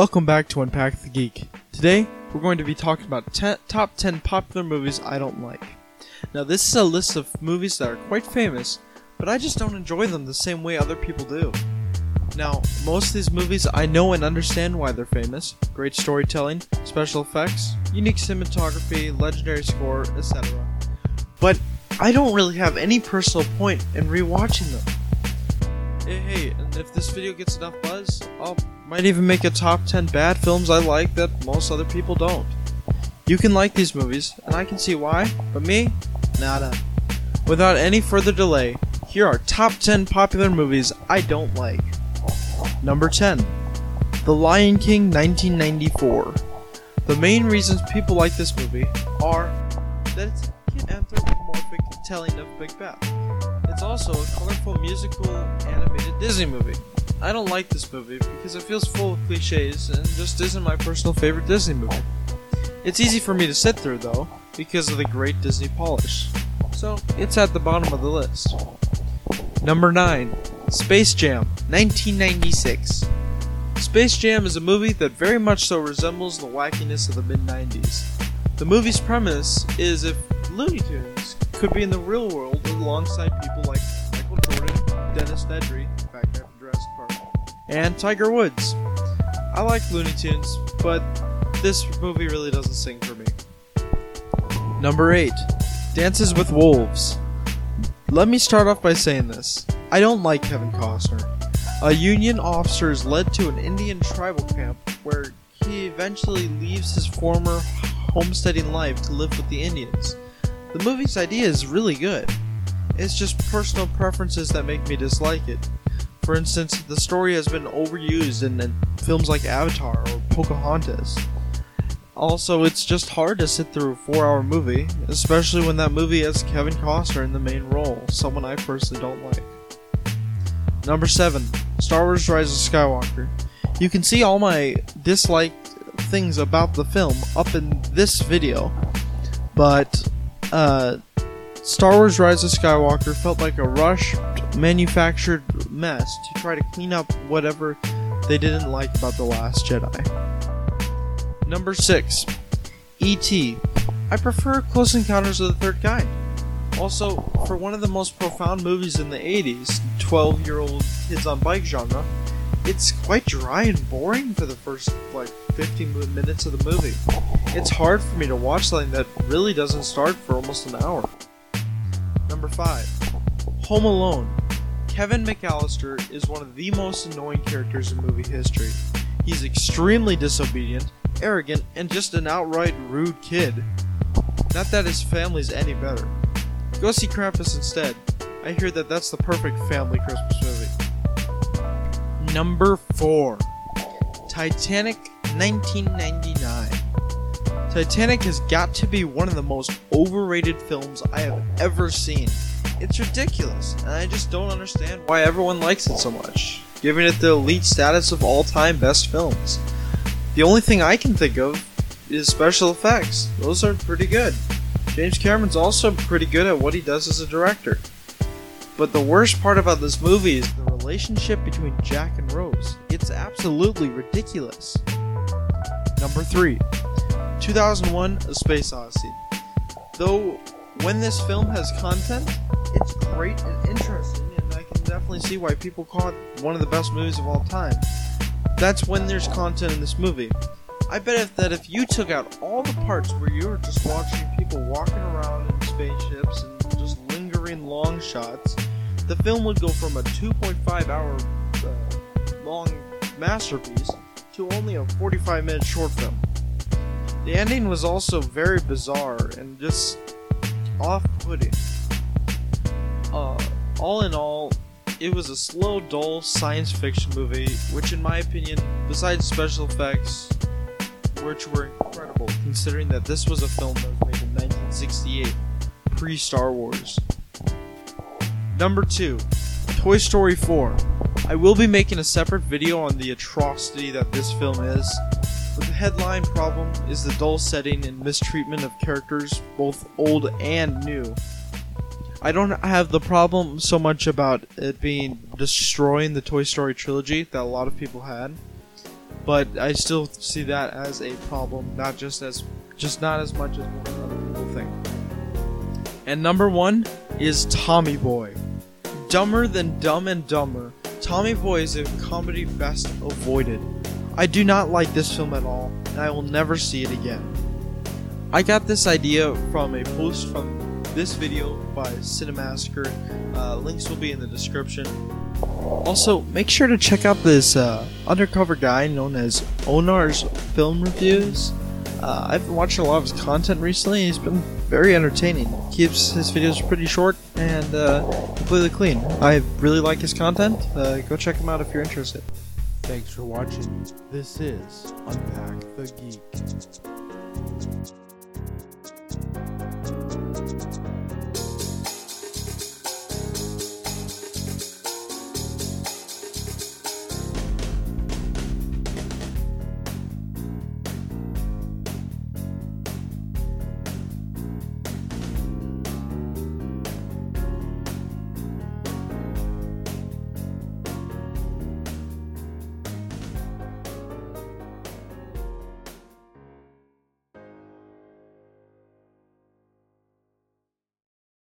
Welcome back to Unpack the Geek. Today, we're going to be talking about te- top 10 popular movies I don't like. Now, this is a list of movies that are quite famous, but I just don't enjoy them the same way other people do. Now, most of these movies I know and understand why they're famous great storytelling, special effects, unique cinematography, legendary score, etc. But I don't really have any personal point in rewatching them. Hey, hey, and if this video gets enough buzz, I'll might even make a top 10 bad films I like that most other people don't. You can like these movies, and I can see why, but me? Nada. Without any further delay, here are top 10 popular movies I don't like. Number 10 The Lion King 1994. The main reasons people like this movie are that it's an anthropomorphic telling of Big Macbeth. It's also a colorful musical animated Disney movie. I don't like this movie because it feels full of cliches and just isn't my personal favorite Disney movie. It's easy for me to sit through though, because of the great Disney polish. So, it's at the bottom of the list. Number 9 Space Jam 1996. Space Jam is a movie that very much so resembles the wackiness of the mid 90s. The movie's premise is if Looney Tunes could be in the real world alongside people like Michael Jordan, Dennis Nedry, fact guy and Tiger Woods. I like Looney Tunes, but this movie really doesn't sing for me. Number 8 Dances with Wolves. Let me start off by saying this. I don't like Kevin Costner. A Union officer is led to an Indian tribal camp where he eventually leaves his former homesteading life to live with the Indians. The movie's idea is really good. It's just personal preferences that make me dislike it. For instance, the story has been overused in, in films like Avatar or Pocahontas. Also, it's just hard to sit through a four hour movie, especially when that movie has Kevin Costner in the main role, someone I personally don't like. Number 7 Star Wars Rise of Skywalker. You can see all my disliked things about the film up in this video, but uh, Star Wars Rise of Skywalker felt like a rushed, manufactured mess to try to clean up whatever they didn't like about The Last Jedi. Number 6 E.T. I prefer Close Encounters of the Third Kind. Also, for one of the most profound movies in the 80s, 12 year old kids on bike genre, it's quite dry and boring for the first like 15 minutes of the movie. It's hard for me to watch something that really doesn't start for almost an hour. Number 5 Home Alone. Kevin McAllister is one of the most annoying characters in movie history. He's extremely disobedient, arrogant, and just an outright rude kid. Not that his family's any better. Go see Krampus instead. I hear that that's the perfect family Christmas movie. Number 4 Titanic 1999. Titanic has got to be one of the most overrated films I have ever seen. It's ridiculous, and I just don't understand why everyone likes it so much, giving it the elite status of all time best films. The only thing I can think of is special effects. Those are pretty good. James Cameron's also pretty good at what he does as a director. But the worst part about this movie is the relationship between Jack and Rose. It's absolutely ridiculous. Number 3 2001 A Space Odyssey. Though, when this film has content, it's great and interesting, and I can definitely see why people call it one of the best movies of all time. That's when there's content in this movie. I bet if that if you took out all the parts where you were just watching people walking around in spaceships and just lingering long shots, the film would go from a 2.5 hour uh, long masterpiece to only a 45 minute short film. The ending was also very bizarre and just off putting. Uh, all in all, it was a slow, dull science fiction movie, which, in my opinion, besides special effects, which were incredible, considering that this was a film that was made in 1968, pre Star Wars. Number 2 Toy Story 4. I will be making a separate video on the atrocity that this film is, the headline problem is the dull setting and mistreatment of characters, both old and new. I don't have the problem so much about it being destroying the Toy Story trilogy that a lot of people had. but I still see that as a problem, not just as just not as much as other people think. And number one is Tommy Boy. Dumber than Dumb and Dumber, Tommy Boy is a comedy best avoided. I do not like this film at all, and I will never see it again. I got this idea from a post from this video by Cinemassacre. Uh, links will be in the description. Also, make sure to check out this uh, undercover guy known as Onar's Film Reviews. Uh, I've been watching a lot of his content recently. He's been very entertaining. Keeps his videos pretty short and uh, completely clean. I really like his content. Uh, go check him out if you're interested. Thanks for watching. This is Unpack the Geek.